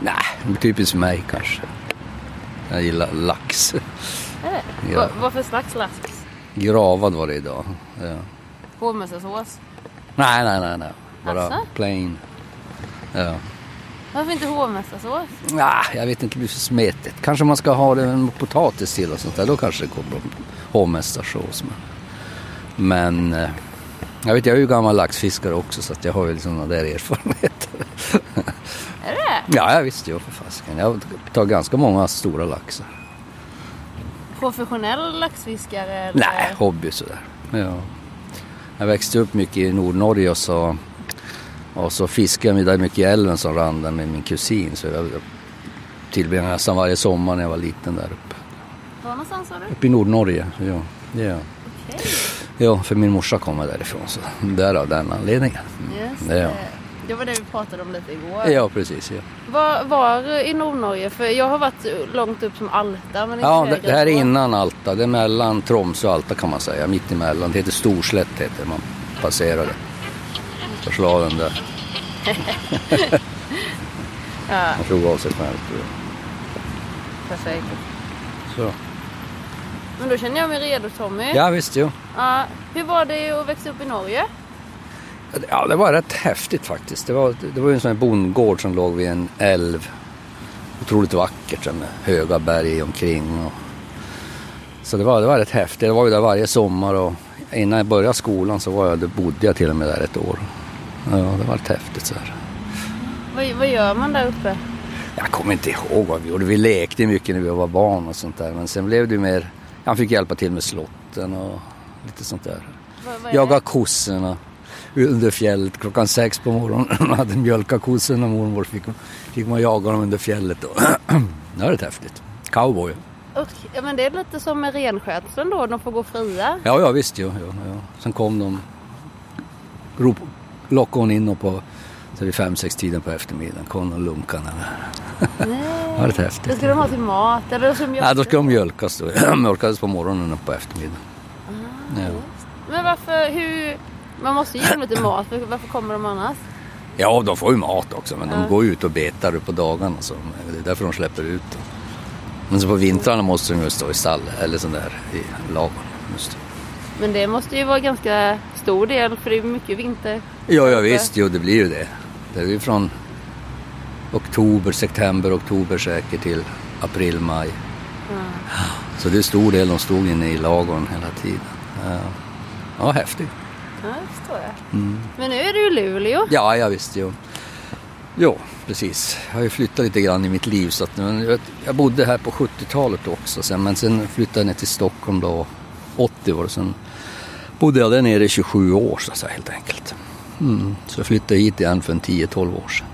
Nej, typiskt mig kanske. Jag gillar lax. Det? Ja. Va- vad för slags lax? Gravad var det idag. Ja. Hovmössasås? Nej, nej, nej, nej. Bara Asså? plain. Ja. Varför inte hovmössasås? Nej, jag vet inte, det blir för smetigt. Kanske man ska ha det med potatis till och sånt där. Då kanske det går bra. Hovmästarsås. Men, men eh, jag vet, jag är ju gammal laxfiskare också så att jag har ju liksom sådana där erfarenheter. Det ja, jag visste ju för fasiken. Jag tagit ganska många stora laxar. Professionell laxfiskare? eller? Nej, hobby sådär. Ja. Jag växte upp mycket i Nordnorge och så, och så fiskade jag där mycket i älven som rann där med min kusin. Så jag tillbringade nästan varje sommar när jag var liten där uppe. Var någonstans sa du? Uppe i Nordnorge, ja. ja. Okej. Ja, för min morsa kommer därifrån så därav den anledningen. Just Ja. Det. Var det vi pratade om lite igår. Ja, precis. Ja, Var, var i Nordnorge? För jag har varit långt upp som Alta men ja det, det här är innan Alta. Det är mellan Tromsö och Alta kan man säga. Mitt emellan. Det heter Storslätt heter. Man passerar det. Förslagen där. Ja, Man slog av sig själv. tror jag. perfekt. Så. Men då känner jag mig redo Tommy. Ja, visst jo. Ja, hur var det att växa upp i Norge? Ja, det var rätt häftigt faktiskt. Det var, det var en sån här bondgård som låg vid en älv. Otroligt vackert med höga berg omkring. Och... Så det var, det var rätt häftigt. Jag var ju där varje sommar och innan jag började skolan så var jag, bodde jag till och med där ett år. Ja, det var rätt häftigt så här. Vad, vad gör man där uppe? Jag kommer inte ihåg vad vi gjorde. Vi lekte mycket när vi var barn och sånt där. Men sen blev det mer, han fick hjälpa till med slotten och lite sånt där. Vad, vad är Jaga kossorna under fjället klockan sex på morgonen. Man hade mjölka kossorna mormor fick, fick man jaga dem under fjället. Då. det var rätt häftigt. Cowboy. Och, ja, men det är lite som med renskötseln då, de får gå fria. Ja, ja visst. Jo, jo, jo. Sen kom de, rop, lockade hon in och på så vid fem, sex tiden på eftermiddagen kom de lunkarna. Det var rätt Det häftigt. ska de ha till mat eller som Ja, då ska de mjölkas då. Mjölkades på morgonen och på eftermiddagen. Ja. Men varför, hur... Man måste ge dem lite mat, varför kommer de annars? ja, de får ju mat också men Ja. de går ju ut och betar på dagarna. Så det är därför de släpper ut dem. Men så på vintrarna måste de ju stå i stall eller sån där i ladugården. Men det måste ju vara ganska stor del för det är mycket vinter. Ja, ja visst, jo det blir ju det. Det är ju från oktober, september, oktober säkert till april, maj. Så det är stor del de stod inne i ladugården hela tiden. Ja, ja häftigt. Ja, det förstår jag. Men nu är du i Luleå. Ja, ja visst, jo. Jo, precis. Jag har ju flyttat lite grann i mitt liv. Så att, jag, jag bodde här på 70-talet också. Sen, men sen flyttade jag ner till Stockholm då. 80 var det. Sen bodde jag där nere i 27 år så att säga helt enkelt. Mm. Så jag flyttade hit igen för en 10-12 år sedan.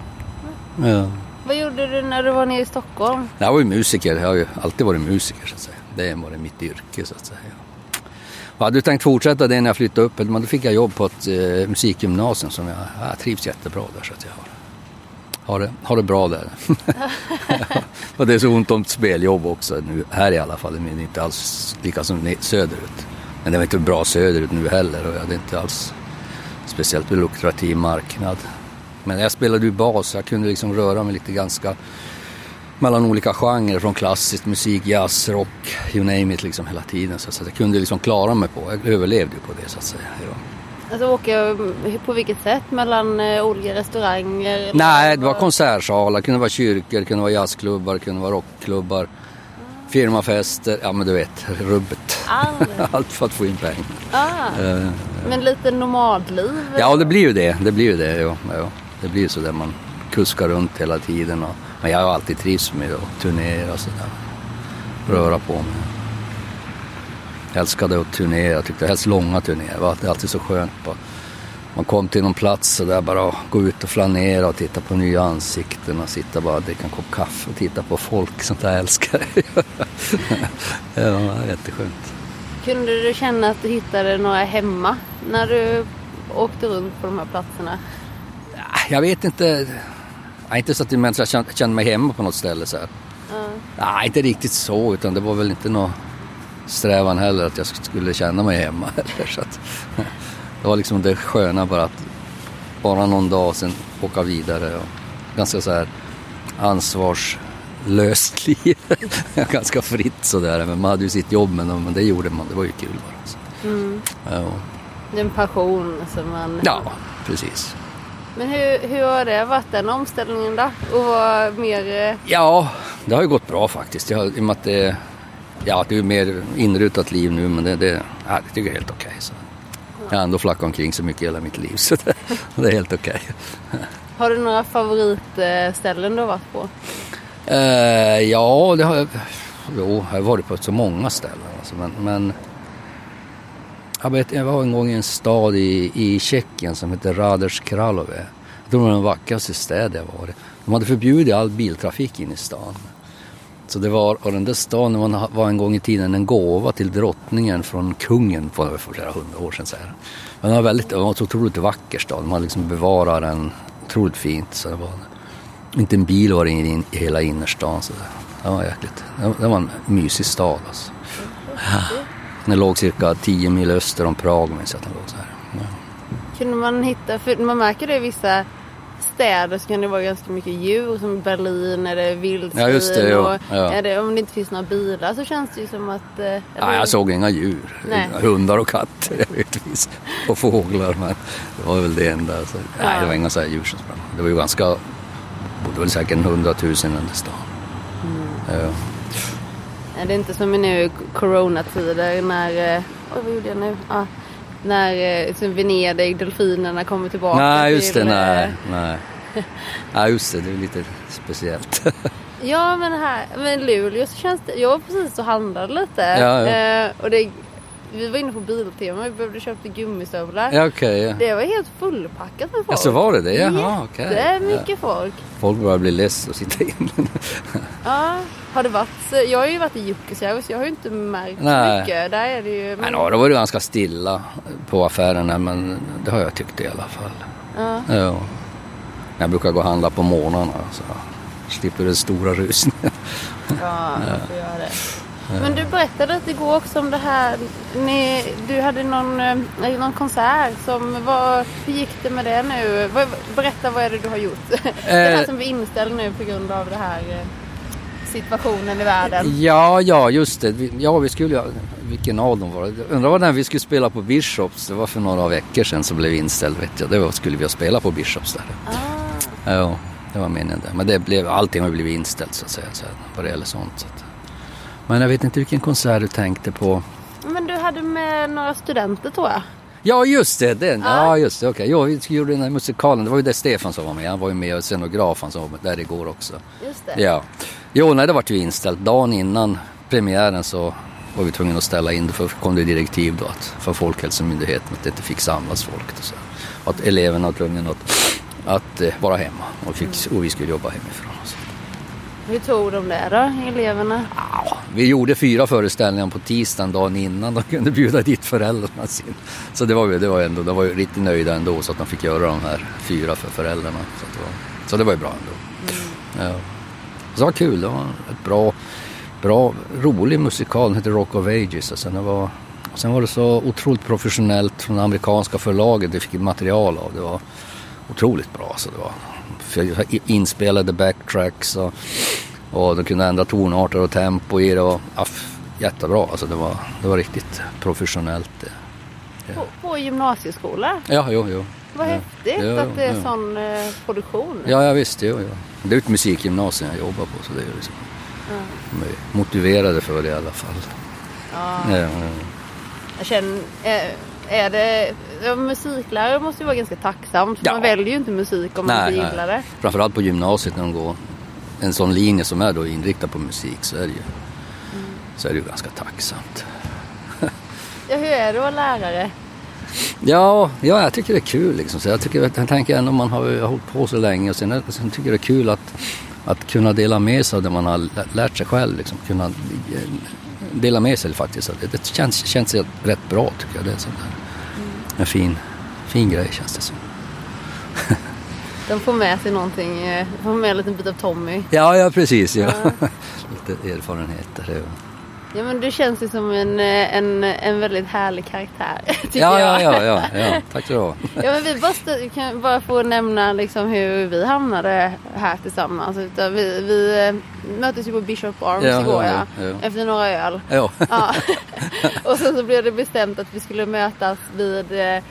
Ja. Vad gjorde du när du var nere i Stockholm? Jag var ju musiker. Jag har ju alltid varit musiker så att säga. Det varit mitt yrke så att säga. Jag hade tänkt fortsätta det när jag flyttade upp. Men då fick jag jobb på ett eh, musikgymnasium som jag, jag trivs jättebra där. Så att jag har, har, det, har det bra där. och det är så ont om speljobb också nu. Här i alla fall. Men inte alls lika som söderut. Men det var inte bra söderut nu heller. Och jag hade inte alls speciellt lukrativ marknad. Men jag spelade ju bas. så Jag kunde liksom röra mig lite ganska mellan olika genrer från klassisk musik, jazz, rock, you name it liksom hela tiden. Så att jag kunde liksom klara mig på, jag överlevde ju på det så att säga. Ja. Alltså åka på vilket sätt? Mellan eh, olika restauranger? Nej, det var konsertsalar, det kunde vara kyrkor, det kunde vara jazzklubbar, det kunde vara rockklubbar, firmafester, ja men du vet, rubbet. Allt. För att få in pengar. Ah, Eh, men lite nomadliv? Ja, det blir ju det. Det blir ju det. Ja, ja. Det blir ju så där man kuskar runt hela tiden. Och, men jag har alltid trivts med att turnera och sådär. Röra på mig. Jag älskade att turnera. Jag tyckte helst långa turnéer. Det var alltid så skönt. Bara. Man kom till någon plats och där bara gå ut och flanera och titta på nya ansikten och sitta bara och dricka en kopp kaffe och titta på folk. Sånt där älskar jag. ja, det var jätteskönt. Kunde du känna att du hittade några hemma när du åkte runt på de här platserna? Jag vet inte. Nej, inte så att jag kände, kände mig hemma på något ställe så här. Ja. Nej, inte riktigt så, utan det var väl inte någon strävan heller att jag skulle känna mig hemma heller. Så att, det var liksom det sköna bara att bara någon dag sen åka vidare. Och ganska så här ansvarslöst liv. ganska fritt sådär. Men man hade ju sitt jobb men, men det gjorde man. Det var ju kul bara. Så. Mm. Ja. Det är en passion som man... ja, precis. Men hur, hur har det varit den omställningen då? Och vara mer... eh, Ja, det har ju gått bra faktiskt. Jag, I och med att det, ja, det är mer inrutat liv nu men det, det, ja, det tycker jag är helt okej. så. Jag har ändå flackat omkring så mycket hela mitt liv så det, det är helt okej. Har du några favoritställen du har varit på? Eh, ja, det har jag. Jo, jag har varit på så många ställen. Alltså, men, men jag, vet, jag var en gång i en stad i, i Tjeckien som hette Raders Kralove. Jag tror det var den vackraste stad jag varit. De hade förbjudit all biltrafik in i stan. Så det var, och den där staden var, var en gång i tiden en gåva till drottningen från kungen för för flera hundra år sedan. Så här. Men det var, väldigt, det var en så otroligt vacker stad. De hade liksom bevarat den otroligt fint. Så det var, inte en bil var det in, i hela innerstan. Så det, det var jäkligt. Det, det var en mysig stad alltså. Den låg cirka 10 mil öster om Prag minns jag att den låg så här. Ja. Kunde man hitta, för man märker det i vissa städer så kan det vara ganska mycket djur. Som Berlin är det vildsvin. Ja, just det, och Ja. är det, om det inte finns några bilar så känns det ju som att... eh, Ja, eller- jag såg inga djur. Nej. Hundar och katter givetvis. Och fåglar. Men det var väl det enda. Så, Nej, det var inga så här djur som sprang. Det var ju ganska... Det var väl säkert hundratusen där stan. Mm. Ja. Det är inte som i nu coronatider när... eh, Oj, vad gjorde jag nu? Ja, när eh, som Venedig, delfinerna kommer tillbaka Nej, just det. till, eh, Nej, nej. Nej, just det. Det är lite speciellt. Ja, men här men Luleå så känns det... Jag var precis och handlade lite. Ja, ja. Och det, vi var inne på Biltema, vi behövde köpa gummisstövlar. ja, okej. ja. Det var helt fullpackat med folk. Ja, så var det det? Jaha, okej. Det är Ja. mycket folk. Folk börjar bli less och sitta inne. Ja, har det varit? Jag har ju varit i Jukkasjärvi så jag har ju inte märkt Nej. mycket. Där är det ju... Men ja, då var det ganska stilla på affärerna, men det har jag tyckt i alla fall. Ja. Ja. Jag brukar gå och handla på morgnarna så slipper den stora rusningen. Ja, jag får göra det. Men du berättade lite igår också om det här. Ni, du hade någon, eh, någon konsert som var, Hur gick det med det nu? Vad- Berätta vad är det du har gjort? Det här Eh. som blir inställd nu på grund av det här eh, situationen i världen. Ja, ja, just det. Ja, vi skulle. Vilken av dem var det? Jag undrar vad den vi skulle spela på Bishops. Det var för några veckor sedan som blev inställd, vet jag. Det var, skulle vi ha spelat på Bishops där. Ah, Ja, det var meningen det. Men det blev, allting har blivit inställt så att säga, så vad det gäller sånt. Så att. Men jag vet inte vilken konsert du tänkte på. men du hade med några studenter tror jag. Ja, just det. Den. Ja. Ja, just det. Okej. Ja, vi gjorde den här musikalen. Det var ju där Stefan som var med. Han var ju med och scenografen som var med där igår också. Just det. Ja. Jo, nej, det vart ju inställt. Dagen innan premiären så var vi tvungna att ställa in för kom det direktiv då att, från Folkhälsomyndigheten att det inte fick samlas folk. Och så. Och att eleverna var tvungna att, att eh, vara hemma och, fick, och vi skulle jobba hemifrån. Så. Hur tog de det då, eleverna? Vi gjorde fyra föreställningar på tisdagen dagen innan de kunde bjuda dit föräldrarna sin. Så det var, det var ändå, de var ju riktigt nöjda ändå så att de fick göra de här fyra för föräldrarna. Så, det, var, så det var ju bra ändå. Ja. Så det var kul, det var ett bra, bra rolig musikal, den heter Rock of Ages. Och sen, det var, sen var det så otroligt professionellt från det amerikanska förlaget vi fick material av. Det var otroligt bra. Så det var inspelade backtracks och, och de kunde ändra tonarter och tempo i det. Och, ja, f- jättebra, alltså det var, det var riktigt professionellt. det. På, på gymnasieskola? Ja, jo, jo. Vad ja. häftigt Ja, att det är ja. sån eh, produktion. Ja, ja visst. Jo, jo. Det är ett musikgymnasium jag jobbar på så det är liksom, de är motiverade för det i alla fall. Ja. Ja, ja. Jag känner, är, är det, ja, musiklärare måste ju vara ganska tacksamt. för Ja. Man väljer ju inte musik om man Nej, inte nej. gillar det. Framförallt på gymnasiet när de går en sån linje som är då inriktad på musik så är det ju, så är det ju ganska tacksamt. Ja, hur är det att vara lärare? Ja, ja, jag tycker det är kul liksom. Så jag, tycker, jag tänker ändå man har hållit på så länge och sen, sen tycker jag det är kul att, att kunna dela med sig av det man har lä- lärt sig själv. Liksom. Kunna eh, dela med sig faktiskt. Det, det känns, känns rätt bra tycker jag. Det är sånt där. en fin, fin grej känns det som. De får med sig någonting, eh, får med en liten bit av Tommy. Ja, ja precis. Ja. Lite erfarenheter. Ja. Ja men du känns ju som en, eh, en, en väldigt härlig karaktär. Ja, jag. ja, ja, ja, ja. Tack ska du ha. Ja men vi bara, stö- kan bara få nämna liksom hur vi hamnade här tillsammans. Vi, vi eh, möttes ju på Bishop Arms Ja, igår ja, ja, ja, ja. Efter några öl. Ja, Ja. och sen så blev det bestämt att vi skulle mötas vid eh,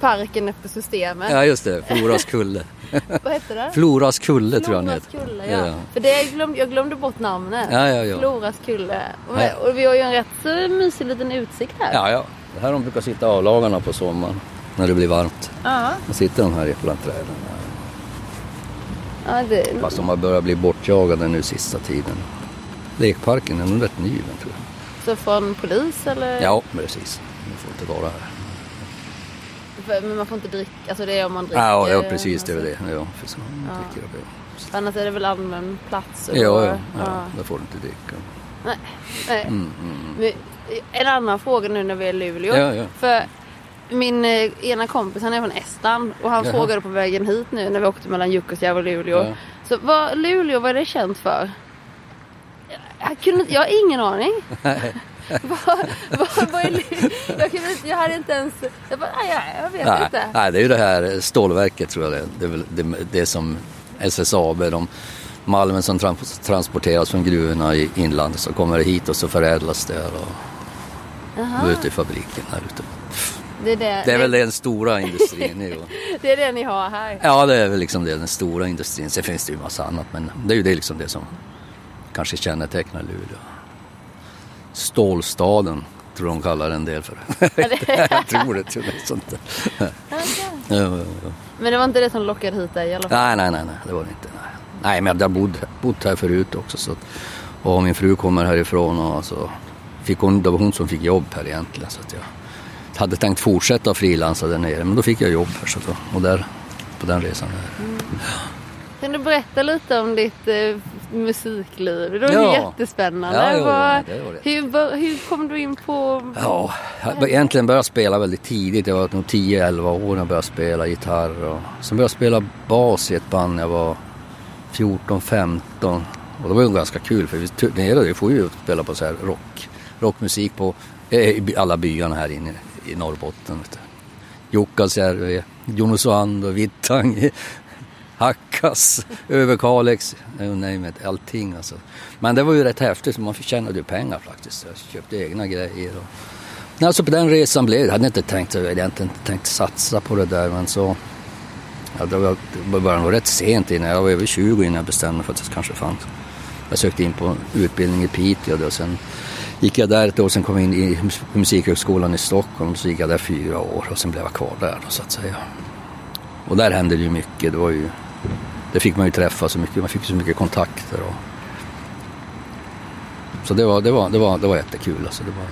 parken efter systemet. ja just det. Floras kulle. Vad hette det? Floras kulle tror jag den Floras heter. kulle, ja. Ja. För det jag glömde, jag glömde bort namnet. Ja, ja, ja. Floras kulle. Och, och vi har ju en rätt mysig liten utsikt här. Ja, ja. Det här de brukar sitta avlagarna på sommaren. När det blir varmt. Ja. Då sitter de här bland träden. ja det, Fast de har börjat bli bortjagade nu sista tiden. Lekparken är nog rätt ny den tror jag. så från polis eller? Ja, precis. De får inte vara här. För- Men man får inte dricka, alltså det är om man dricker. Ja, ja precis. Det är väl det. Ja, för så Ja. dricker. För Annars är det väl allmän plats? och Ja, då- ja, ja. Då får du inte dricka. Nej. Nej. Mm, mm. Men, En annan fråga nu när vi är i Luleå. Ja, ja. För min eh, ena kompis han är från Estland och han Jaha. frågade på vägen hit nu när vi åkte mellan Jukkasjärvi och Luleå. Ja. Så vad, Luleå, vad är det känt för? Jag, kunde, jag har ingen aning. vad, vad, vad är jag, inte- jag hade inte ens... Jag, bara, nej, jag, vet Nej, inte. nej, det är ju det här stålverket tror jag det är. Det det, det som SSAB, de malmen som trans- transporteras från gruvorna i inlandet så kommer det hit och så förädlas det och Jaha, går ut i fabriken här ute. det, är det, Det är väl den stora industrin nu. det är det ni har här. Ja, det är väl liksom det, den stora industrin. Sen finns det ju massa annat, men det är ju det, liksom det som kanske kännetecknar Luleå. Stålstaden, tror de kallar en del för. jag tror det, tror det sånt. Men det var inte det som lockade hit dig i alla fall? Nej, nej, nej, nej, det var det inte. Nej, nej men jag har bott, bott här förut också. Så att, och min fru kommer härifrån och så fick hon, det var hon som fick jobb här egentligen. Så att jag hade tänkt fortsätta frilansa där nere, men då fick jag jobb här. Så då, och där, på den resan. Där. Kan du berätta lite om ditt eh, musikliv? Det var Ja. jättespännande. Ja, jo, det var det. hur, hur kom du in på... Ja, jag egentligen började spela väldigt tidigt. Jag var nog 10-11 år när jag började spela gitarr. Och sen började jag spela bas i ett band när jag var 14-15. Och det var ju ganska kul för vi turnerade ju, får ju spela på så här rock, rockmusik på eh, i alla byarna här inne i Norrbotten. Jukkasjärvi, Junosuando, Vittang, Hackas, Överkalix, you name it, allting alltså. Men det var ju rätt häftigt, man tjänade ju pengar faktiskt. Jag köpte egna grejer. Och... Alltså på den resan blev det. Jag hade inte tänkt, jag hade inte tänkt satsa på det där men så... Ja, det var, det var nog rätt sent innan, jag var över 20 innan jag bestämde mig för att det kanske fanns. Jag sökte in på utbildning i Piteå då, och sen gick jag där ett år, sen kom jag in i Musikhögskolan i Stockholm, så gick jag där fyra år och sen blev jag kvar där då, så att säga. Och där hände det ju mycket, det var ju... Det fick man ju träffa så mycket, man fick så mycket kontakter och... Så det var, det var, det var, det var jättekul alltså, det var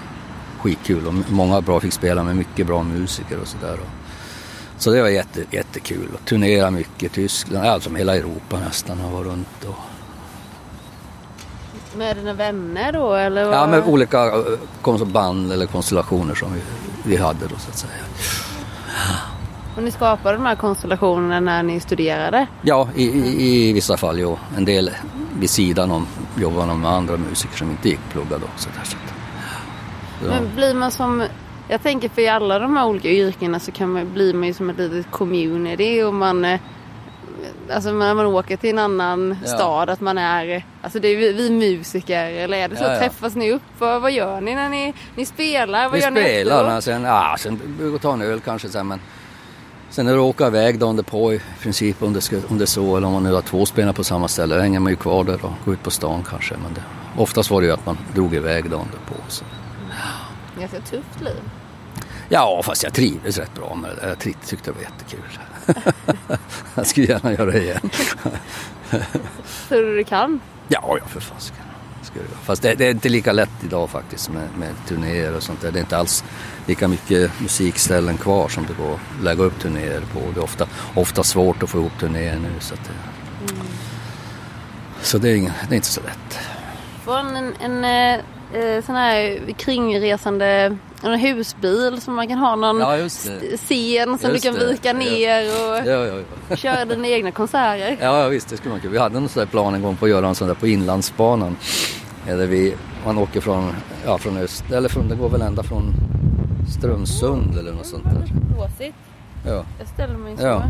skitkul och många bra fick spela med mycket bra musiker och sådär. Så det var jätte, jättekul och turnera mycket i Tyskland, alltså hela Europa nästan har varit runt och Med dina vänner då eller? Ja, vad- med olika eh, band eller konstellationer som vi, vi hade då så att säga. Och ni skapade de här konstellationerna när ni studerade? Ja, i, i, i vissa fall jo. En del vid sidan om jobbade de med andra musiker som inte gick plugga då. Så där, så ja. Men blir man som... Jag tänker för i alla de här olika yrkena så kan man, blir man ju som ett litet community och man... eh, Alltså när man åker till en annan Ja. stad att man är... Alltså det är vi, vi musiker eller är det så? Ja, ja. Träffas ni upp? Vad, vad gör ni när ni, ni spelar? Vad Vi gör ni spelar, efteråt? men sen, ja, sen brukar vi ta en öl kanske sen men Sen när du åker iväg dagen därpå i princip om det, ska, om det är så eller om man nu har två spelare på samma ställe, då hänger man ju kvar där och går ut på stan kanske. Men det, oftast var det ju att man drog iväg dagen därpå. Så. Ganska tufft liv. Ja, fast jag trivdes rätt bra med det där. Jag ty- tyckte det var jättekul. jag skulle gärna göra det igen. Tror du du kan? Ja, ja för fasiken. Fast det, det är inte lika lätt idag faktiskt med, med turnéer och sånt där. Det är inte alls lika mycket musikställen kvar som det går att lägga upp turnéer på. Det är ofta, ofta svårt att få ihop turnéer nu. Så, att det, så det, är ingen, det är inte så lätt. Från en, en eh, sån här kringresande en husbil som man kan ha någon Ja, scen som Just du kan det, vika ner och Ja, ja, köra dina egna konserter. Ja, ja, visst, det skulle man kunna. Vi hade en sån där plan en gång på att göra en sån där på Inlandsbanan. Eller vi, man åker från, ja, från öst, eller från, det går väl ända från Strömsund eller något sånt där. Blåsigt. Ja. Jag ställer mig så. Ja.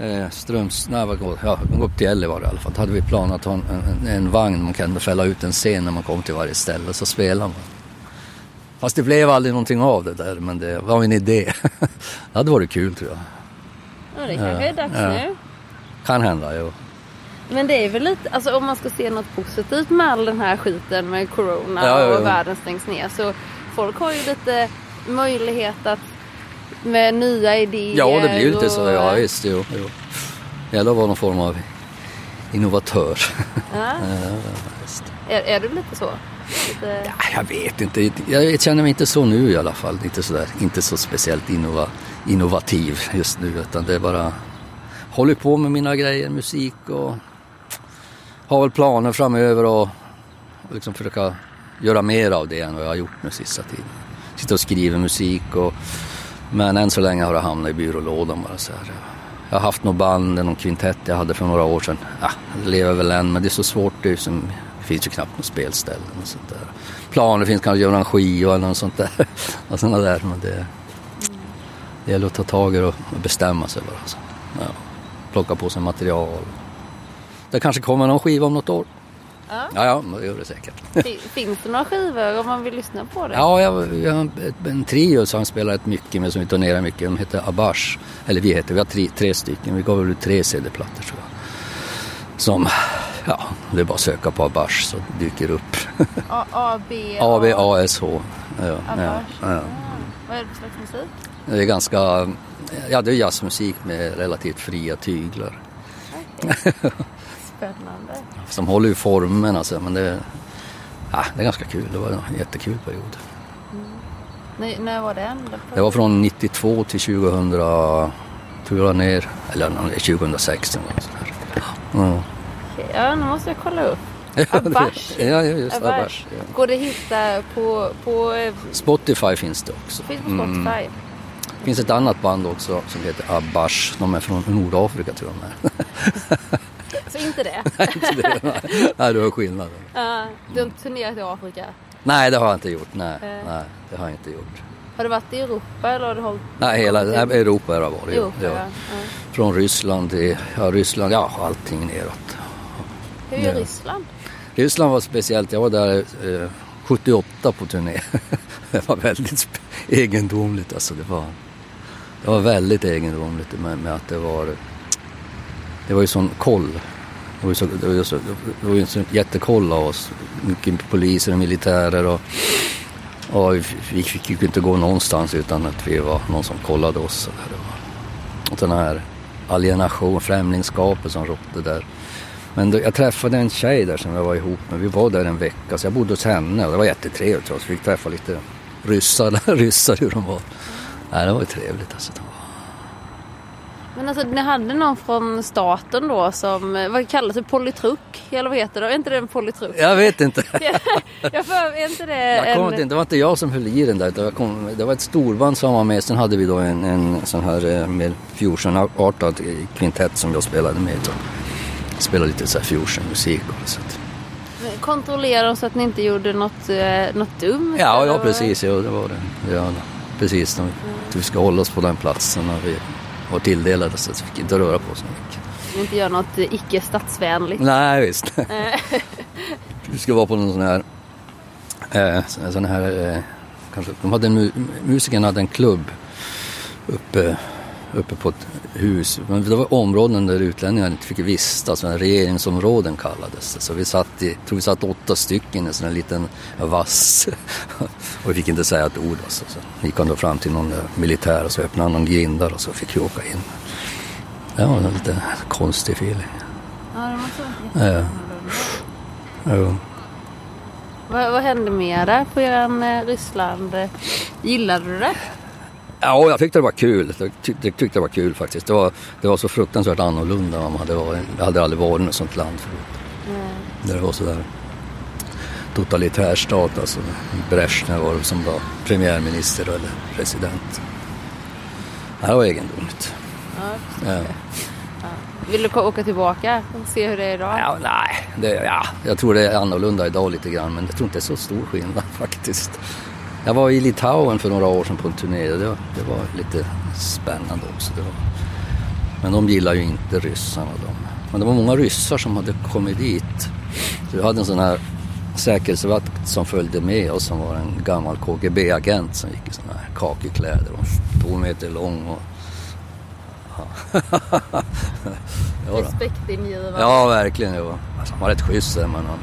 Eh, Ströms, nej vad går, ja, upp till Gällivare i alla fall. Då hade vi planerat att ha en, en, en vagn man kunde fälla ut en scen när man kom till varje ställe så spelar man. Fast det blev aldrig någonting av det där men det var en idé. det hade varit kul tror jag. Ja, det kanske är dags Ja. nu. Kan hända, jo. Men det är väl lite, alltså om man ska se något positivt med all den här skiten med corona Ja, ja, ja. och världen stängs ner så folk har ju lite möjlighet att med nya idéer. Ja, det blir lite så. och- Ja, visst, jo. jo. Det gäller att vara någon form av innovatör. Ja. Är, är du lite så? Lite... Ja, jag vet inte. Jag känner mig inte så nu i alla fall. Inte så, där, inte så speciellt innova, innovativ just nu. Utan det är bara håller på med mina grejer, musik och har väl planer framöver och och liksom försöka göra mer av det än vad jag har gjort nu sista tiden. Sitta och skriva musik och men än så länge har det hamnat i byrålådan bara så här. Jag har haft något band, någon kvintett jag hade för några år sedan. Ja, det lever väl än men det är så svårt. Det, är som, det finns ju knappt något spelställen och sånt där. Planer finns kanske att göra en skiva eller något sånt där. och såna där men det, det gäller att ta tag i det och bestämma sig bara. Så. Ja, plocka på sig material. Det kanske kommer någon skiva om något år. Ja. Ja, ja, det gör det säkert. Fin- Finns det några skivor om man vill lyssna på det? Ja, jag, har ett- en trio som spelar rätt mycket med, som vi turnerar mycket. De heter Abash. Eller vi heter, vi har tre, tre stycken. Vi gav väl ut tre CD-plattor tror jag. Som, ja, det är bara att söka på Abash så dyker det upp. A, A, B, A-V-A-S-H. Ja, ja, Abash. ja. Ah. Vad är det för slags musik? Det är ganska, ja det är jazzmusik med relativt fria tyglar. Okej. Spännande. Som håller ju formen alltså, men det, ja, det är ganska kul. Det var en jättekul period. När, när var den? Det var från 92 till 2000, tror jag ner, eller 2006 eller något sånt där. Ja. Ja, nu måste jag kolla upp. Ja, Abash. det- Ja, just Abash. Abash. Ja. Går det att hitta på, på eh, Spotify finns det också. finns på Spotify? Mm. Det finns ett annat band också som heter Abash. De är från Nordafrika tror jag de är. Så inte det? Nej, det var skillnaden. Ja, du har inte turnerat i Afrika? Nej, det har jag inte gjort. Nej, Eh. nej det har jag inte gjort. Har du varit i Europa eller har du hållit Nej, hela nej, Europa har jag varit. Europa, ja. ja. Från Ryssland till, ja Ryssland, ja allting neråt. Hur är Ja. Ryssland? Ryssland var speciellt. Jag var där eh, 78 på turné. det var väldigt egendomligt alltså. Det var, det var väldigt egendomligt med, med att det var det var ju sån koll. Det var ju, så, det var ju, så, det var ju en sån jättekoll av oss. Mycket poliser och militärer och, och vi, vi fick ju inte gå någonstans utan att vi var någon som kollade oss. Och den här alienation, främlingskapet som rådde där. Men då, jag träffade en tjej där som jag var ihop med. Vi var där en vecka så jag bodde hos henne och det var jättetrevligt. Så vi fick träffa lite ryssar, ryssar hur de var. Nej, det var ju trevligt alltså. De Men alltså ni hade någon från staten då som, eh, vad kallas det, politruk? Eller vad heter det? Är inte det en politruk? Jag vet inte. jag för, är inte det Jag kommer en... inte, det var inte jag som höll i den där. utan kom, det var ett storband som var med. Sen hade vi då en, en sån här eh, mer fusionartad kvintett som jag spelade med. Så. Spelade lite så här fusionmusik och så. att- Kontrollera dem så att ni inte gjorde något, eh, något dumt? Ja, ja precis. Ja, det var det. Ja, precis. De, Vi ska hålla oss på den platsen när vi var tilldelade så vi fick inte röra på så mycket. Ni inte gör något eh, icke statsvänligt? Nej, visst. Vi ska vara på någon sån här... Eh, sån här eh, kanske, de hade en, mu- musikerna hade en klubb uppe, uppe på ett hus. Men det var områden där utlänningar inte fick vistas, sådana regeringsområden kallades det. Så vi satt i, tror vi satt åtta stycken i en sån här liten vass. och vi fick inte säga ett ord. Alltså. Så gick han då fram till någon eh, militär och så öppnade han någon grindar och så fick vi åka in. Det var en lite konstig feeling. Ja, det måste vara Ja. Jo. vad, vad hände med det på eran eh, Ryssland? Gillade du det? Ja, jag tyckte det var kul. Jag tyckte, jag tyckte det var kul faktiskt. Det var, det var så fruktansvärt annorlunda. Man hade varit, jag hade aldrig varit i något sånt land förut. Där det var sådär totalitär stat. Alltså Brezhnev var som var premiärminister eller president. Det var egendomligt. Ja, Ja. Vill du åka tillbaka och se hur det är idag? Ja, nej, det, ja, jag tror det är annorlunda idag lite grann men jag tror inte det är så stor skillnad faktiskt. Jag var i Litauen för några år sedan på en turné det, var- det var lite spännande också. Men de gillar ju inte ryssarna. De. Men det var många ryssar som hade kommit dit. Så vi hade en sån här säkerhetsvakt som följde med oss som var en gammal KGB-agent som gick i såna här kakikläder och två meter lång. Och, ja. Respektingivande. Ja, verkligen. Alltså, han var rätt schysst men han,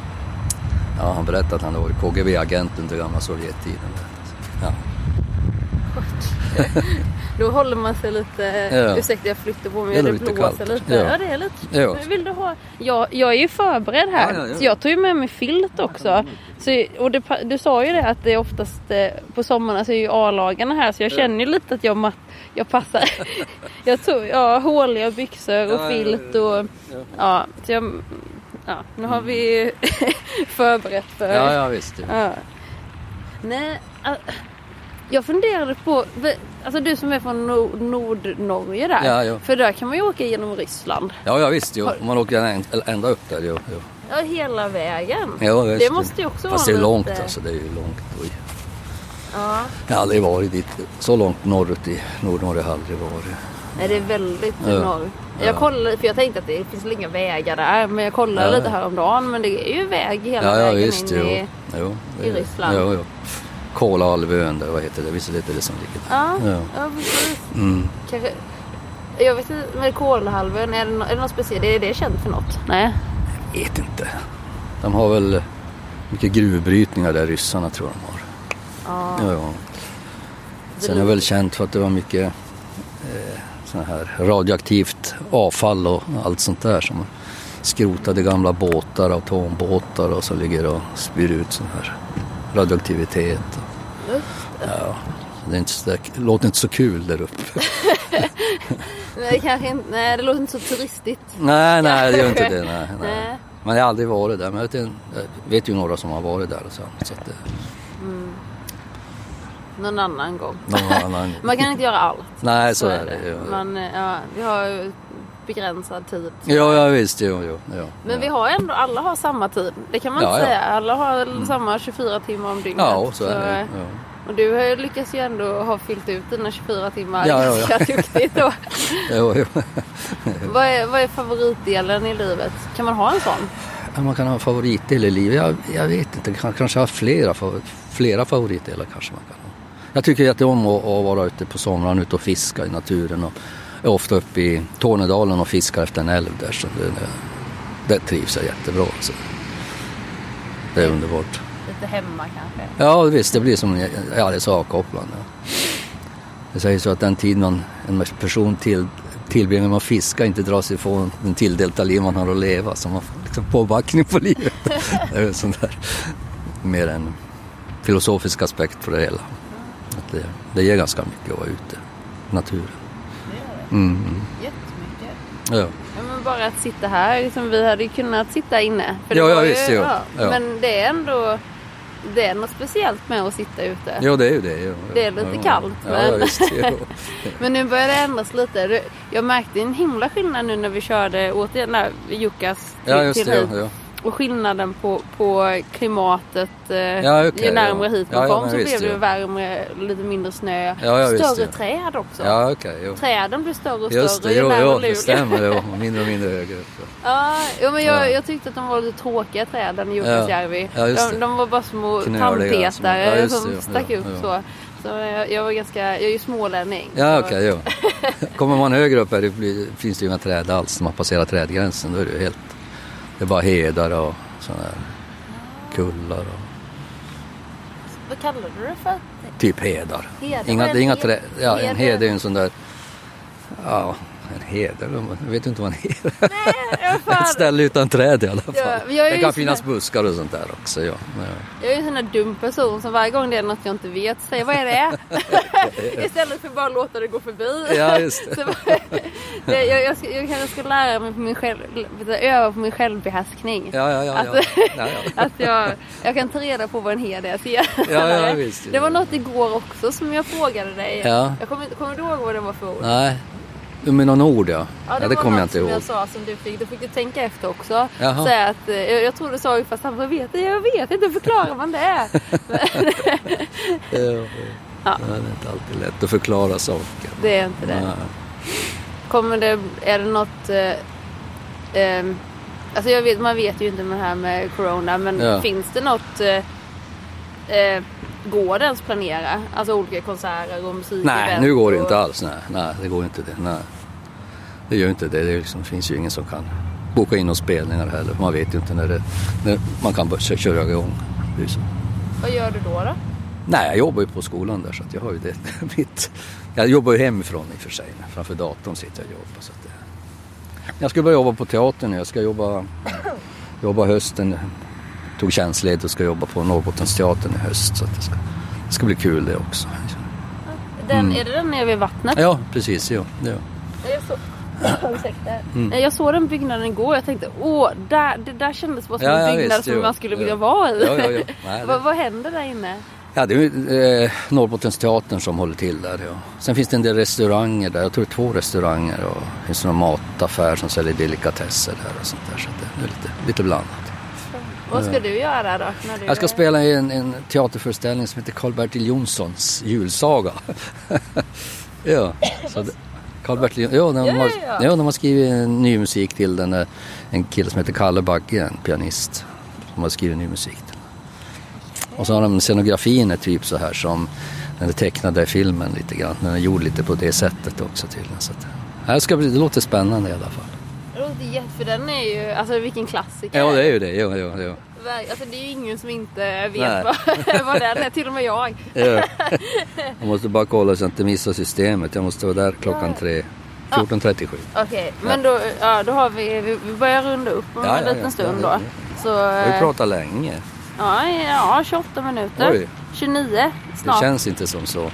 ja, han berättade att han varit KGB-agent under gamla Sovjettiden. Ja. Då håller man sig lite... Ja. Ursäkta jag flyttar på mig. Det är Det, blåser kallt. lite. Ja. Ja. det är lite. Ja. Vill du ha... Jag, jag är ju förberedd här. Ja, jag tog ju med mig filt också. Så, och det, du sa ju det att det är oftast eh, på sommaren så är ju A-lagarna här. Så jag känner ju lite att jag, jag passar. jag tog ja, håliga byxor och filt och... Ja, så jag, ja, nu har vi förberett för... Ja, ja, visst. Ja. Nej, jag funderade på, alltså du som är från Nord- Nordnorge där. Ja, ja. För där kan man ju åka genom Ryssland. Ja, ja visst. Jo. Om man åker än- ända upp där. Jo, jo. Ja, hela vägen. Ja, visst. Det måste ju också Fast det vara är långt lite- alltså. Det är ju långt. Oj. Ja. Jag har aldrig varit dit. Så långt norrut i Nordnorge har jag aldrig varit. Nej, det är väldigt Ja. norr. Ja. Jag kollade, för jag tänkte att det finns inga vägar där. Men jag kollade Ja. lite häromdagen. Men det är ju väg hela Ja, ja vägen visst. in Jo. i... Jo, det i är- Ryssland. Jo, jo. Kolahalvön där, vad heter det? Visst är det det som ligger där? Ja, Ja. ja precis. Mm. Kanske... Jag vet inte, med Kolahalvön, är det, är det något speciellt? Är det känt för något? Nej. vet inte. De har väl mycket gruvbrytningar där ryssarna tror jag de har. Ja. Ja, ja. Sen är det väl känt för att det var mycket eh, sån här radioaktivt avfall och allt sånt där som skrotade gamla båtar, atombåtar och så ligger och spyr ut sån här radioaktivitet. Just Ja, så det, är inte så det låter inte så kul där uppe. Nej, kanske inte. Nej, det låter inte så turistigt. nej, nej, det gör inte det. Nej, nej. Nej. Men jag har aldrig varit där. Men jag vet, jag vet ju några som har varit där. Och så, så att det, Någon annan gång. någon annan. Man kan inte göra allt. Nej, så, är det. Men eh, ja, vi har begränsad tid. Ja, ja visst. Jo, jo, jo, Men ja. vi har ändå, alla har samma tid. Det kan man Ja, inte ja. säga. Alla har samma 24 timmar om dygnet. Ja, så är det. eh, Ja. Och du har ju lyckats ju ändå ha fyllt ut dina 24 timmar Ja, ja, ja. ganska duktigt. Då. Jo, jo. vad, är, vad är favoritdelen i livet? Kan man ha en sån? Ja, Man kan ha en favoritdel i livet. Jag, jag vet inte, kan, kanske ha flera, flera favoritdelar kanske man kan ha. Jag tycker jätteom att, att vara ute på somrarna ute och fiska i naturen. Och är ofta uppe i Tornedalen och fiskar efter en älv där. Så det, det, trivs jag jättebra. Alltså. Det är underbart. Lite hemma kanske? Ja visst, det blir som ja, det är så avkopplande. Det sägs så att den tid man, en person till, tillbringar med att fiska inte dras ifrån den tilldelta liv man har att leva. Så man får liksom påbackning på livet. det är en sån där, mer en filosofisk aspekt på det hela. Att det, det ger ganska mycket att vara ute i naturen. Mm. mm. Jättemycket. Ja. Ja, men bara att sitta här, liksom, vi hade ju kunnat sitta inne. För Ja, ja, ju- visst, jo. Ja. Men det är ändå det är något speciellt med att sitta ute. ja, det är ju det. Jo. Det är lite ja. kallt, Ja, men- ja visst. Men nu börjar det ändras lite. Det- Jag märkte en himla skillnad nu när vi körde återigen där Jukas till, Ja, just till det. Och skillnaden på, på klimatet. Eh, Ja, okej, ju närmare ja. hit man Ja, kom så blev det ju värme, lite mindre snö. Större träd också. ja jo. Träden blir större och Just större det, ju jo, närmare jo, Luleå. det stämmer. Jo. Mindre och mindre högre upp. ja. Ja, jo, men jag, Ja. jag tyckte att de var lite tråkiga träden i Jukkasjärvi. De, de var bara små tandpetare som stack ut så. Så jag, jag var ganska, jag är ju smålänning. Ja okej, jo. Kommer man högre upp här det blir, finns det ju inga träd alls. När man passerar trädgränsen då är det ju helt... Det bara hedar och sådana här kullar och Vad kallade du det för? typ hedar. Heder? Inga, inga en träd. Ja, en heder? hed är ju en sån där... Ja, en heder. Jag vet inte vad en heder Nej, jag, fan, Ett ställe utan träd i alla fall. Ja, jag är det kan finnas här- buskar och sånt där också. Ja. Ja. jag är en sån där dum person som varje gång det är något jag inte vet säger vad är det? Istället för bara låta det gå förbi. Ja, just det. Så bara- jag, jag, ska, jag kanske ska lära mig på min själv, öva på min självbehärskning. Ja, ja, ja. ja. Att- ja, ja. Att jag, jag kan ta reda på vad en heder är senare. ja, visst. Det var något igår också som jag frågade dig. Ja. Jag kommer, kommer du ihåg vad det var för ord? Nej, Med någon ord ja. Ja, det, det var kommer jag inte ihåg. jag sa som du fick. Då fick du tänka efter också. Jaha. Säga att, eh, jag, jag tror du sa ungefär samma. Jag vet, jag vet inte, hur förklarar man det? Ja, ja. Ja. Det är inte alltid lätt att förklara saker. det är inte det. Kommer det, är det något... Eh, ehm, alltså jag vet, man vet ju inte med det här med corona men Ja. finns det något... Eh, eh, går det ens planera? Alltså olika konserter och musik Nej, nu går det inte alls. Nej, nej det går inte det. Nej. Det gör inte det. Det liksom, finns ju ingen som kan boka in några spelningar heller. Man vet ju inte när, det, när man kan börja köra igång. Så. Vad gör du då? då? Nej, jag jobbar ju på skolan där så att jag har ju det. Mitt, jag jobbar ju hemifrån i och för sig. Framför datorn sitter jag och jobbar. Så att det, jag ska börja jobba på teatern nu. Jag ska jobba, jobba hösten. Tog tjänstledigt och ska jobba på Norrbottensteatern i höst. Så det, ska, det ska bli kul det också. Den, Är det den nere vid vattnet? Mm. Ja, precis. Ja, ja. Jag såg, ursäkta. Mm. jag såg den byggnaden igår. Jag tänkte, åh, där, det där kändes bara som Ja, en byggnad visst, som jo. man skulle vilja Ja. vara i. Nej, det- vad, vad händer där inne? Ja, det är eh, Norrbottensteatern som håller till där. Ja. Sen finns det en del restauranger där. Jag tror det är två restauranger och det finns någon mataffär som säljer delikatesser där och sånt där. Så det är lite, lite blandat. Vad ska du göra då? När du Jag ska spela i en, en teaterföreställning som heter Karl-Bertil Jonssons julsaga. ja, så det, Karl-Bertil ja, de har, ja, de har skrivit ny musik till den. eh, En kille som heter Kalle Bagge, en pianist, som har skrivit ny musik till. Och så har de scenografin är typ så här som den tecknade filmen lite grann. Den är gjord lite på det sättet också tydligen. Så att, det, ska bli, det låter spännande i alla fall. Det jätte- För den är ju, alltså vilken klassiker. Ja, det är ju det. Ja, ja. Verk- Alltså det är ju ingen som inte vet vad, vad den är, till och med jag. Ja. Jag måste bara kolla så jag inte missar systemet. Jag måste vara där klockan tre. 14.37. Okej, men då, ja, då har vi, vi vi börjar runda upp om Ja, en ja, liten ja. stund då. Så, ju eh, pratat länge. ja, ja, 28 minuter. Oj. 29 Det snart. känns inte som så.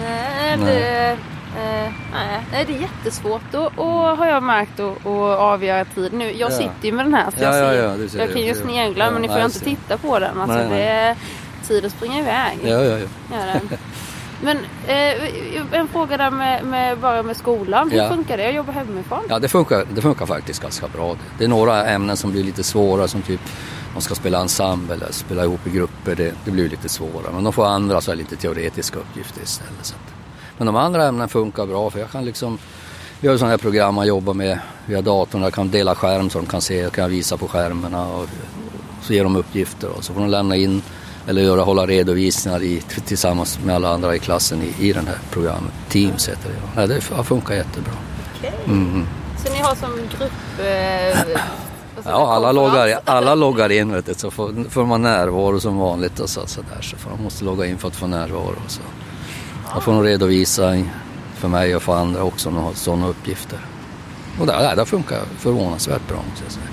Nej, Nej. Eh, nej, det är jättesvårt och, och har jag märkt att avgöra tid nu. Jag Ja. sitter ju med den här så Ja, jag, ja, ser, ja, ser jag det, kan ju snegla men ni får jag inte titta på den. Alltså, Nej, nej. Det, tiden springer iväg. Ja, ja, ja. Men eh, en fråga där med, med, bara med skolan. Hur Ja. funkar det att jobba hemifrån? ja det, funkar, det funkar faktiskt ganska bra. Det. det är några ämnen som blir lite svåra som typ man ska spela ensemble eller spela ihop i grupper. Det, det blir lite svårare. Men de får andra så här lite teoretiska uppgifter istället. Så att. Men de andra ämnen funkar bra för jag kan liksom vi har sådana här program man jobbar med via datorn. Jag kan dela skärm så de kan se, jag kan visa på skärmarna och så ger de uppgifter och så får de lämna in eller göra, hålla redovisningar i, tillsammans med alla andra i klassen i, i den här programmet. Teams heter det. Ja, det har funkat jättebra. Okej. Mm. Så ni har som grupp... Eh, Ja, alla loggar, alla loggar in vet du, så får, får man närvaro som vanligt och så, så där. Så man måste logga in för att få närvaro. Och så. Då får de redovisa för mig och för andra också om de har sådana uppgifter. Och det, det, funkar förvånansvärt bra måste jag säga.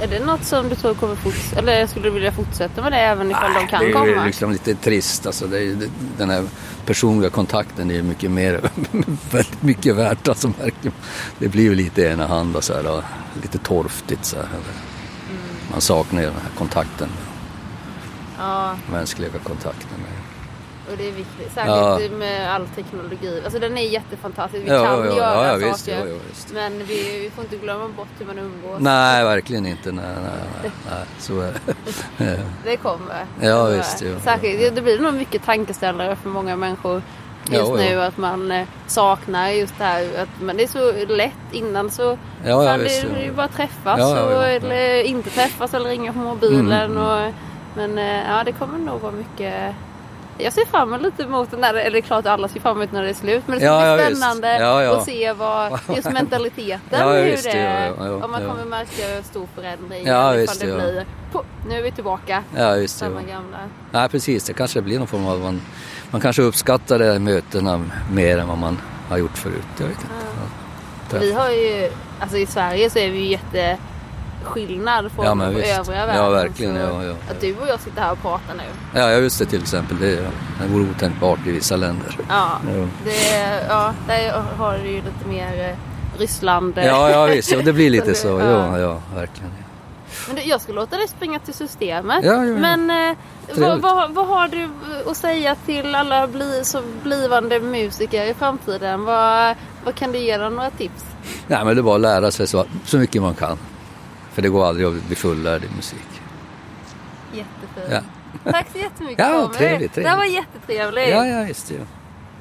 Är det något som du tror kommer fortsätta? Eller skulle du vilja fortsätta med det även ifall de kan det är komma? liksom lite trist. Alltså det är, det, den här personliga kontakten är mycket mer, väldigt mycket värt. Alltså, det blir ju lite i ena hand och så här, lite torftigt. Så här. Mm. Man saknar ju den här kontakten, Ja, mänskliga kontakten. Och det är viktigt. Särskilt Ja. med all teknologi. Alltså den är jättefantastisk. Vi Ja, kan ja, göra ja, saker. visst. Men vi, vi får inte glömma bort hur man umgås. Nej, verkligen inte. Nej, nej, nej, så är det. Det kommer. Ja, Det visst, jo. Särskilt, det blir nog mycket tankeställare för många människor just nu att man eh, saknar just det här. Att, men det är så lätt innan så Ja, ja, visst, det, det bara träffas och, eller inte träffas eller ringa på mobilen. Mm, mm. Och, men eh, ja, det kommer nog vara mycket jag ser fram emot lite mot när det, eller det är klart alla ser fram emot när det är slut. Men det ska Ja, ja, bli visst. spännande Ja, ja. att se vad, just mentaliteten. Ja, hur visst, det, ja, ja, ja, om man ja. kommer märka stor förändring. Ja, ifall det ja. blir, "Puh, nu är vi tillbaka. Ja, just det. Samma ja. gamla. Nej, precis. Det kanske blir någon form av... Man, man kanske uppskattar de mötena mer än vad man har gjort förut. Jag vet inte. Ja. Vi har ju, alltså i Sverige så är vi ju jätteskillnad från Ja, men visst. övriga Ja, världen. verkligen, Så ja, ja. Att du och jag sitter här och pratar nu. Ja, ja, just det till exempel. Det, det vore otänkbart i vissa länder. Ja, Ja. det, ja där har du ju lite mer eh, Ryssland. eh, Ja, ja visst. Ja, det blir lite Så Ja, ja, verkligen. Ja. Men du, jag ska låta dig springa till systemet. Ja, ja, ja. Men eh, vad, vad, vad har du att säga till alla bli, så blivande musiker i framtiden? Vad, vad kan du ge dem några tips? Nej, men det är bara att lära sig så, så mycket man kan. För det går aldrig att bli fullärd i musik. Jättefint. Ja. Tack så jättemycket Ja, Tommy. trevligt, Det här var trevligt. jättetrevligt. Ja, ja, visst. Ja.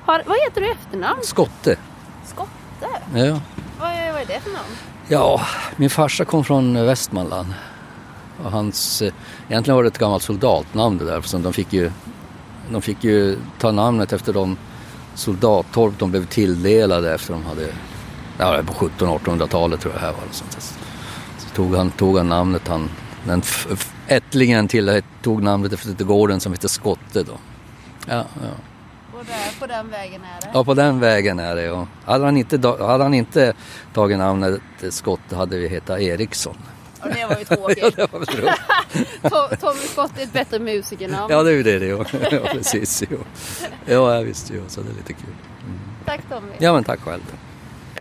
Har, vad heter du i efternamn? Skotte. Skotte? Ja. Vad är, vad är det för namn? ja, min farsa kom från Västmanland. Och hans, eh, egentligen var det ett gammalt soldatnamn det där. Så de fick ju, de fick ju ta namnet efter de soldattorp de blev tilldelade efter de hade, ja, det var på 1700-1800-talet tror jag det här var. och Sånt. där. Tog han, tog han namnet, han, den ättlingen till tog namnet efter gården som heter Skotte då. Ja, ja. Och där, på den vägen är det? Ja, på den vägen är det. Och hade, han inte, hade han inte tagit namnet Skott hade vi hetat Eriksson. Och det var ju Ja, tråkigt. det var Tommy Scott är ett bättre musikernamn. Ja, det är ju det det är. Ja, precis. Jo. Ja, visst. Jo, så det är lite kul. Tack Tommy. Ja, men tack själv.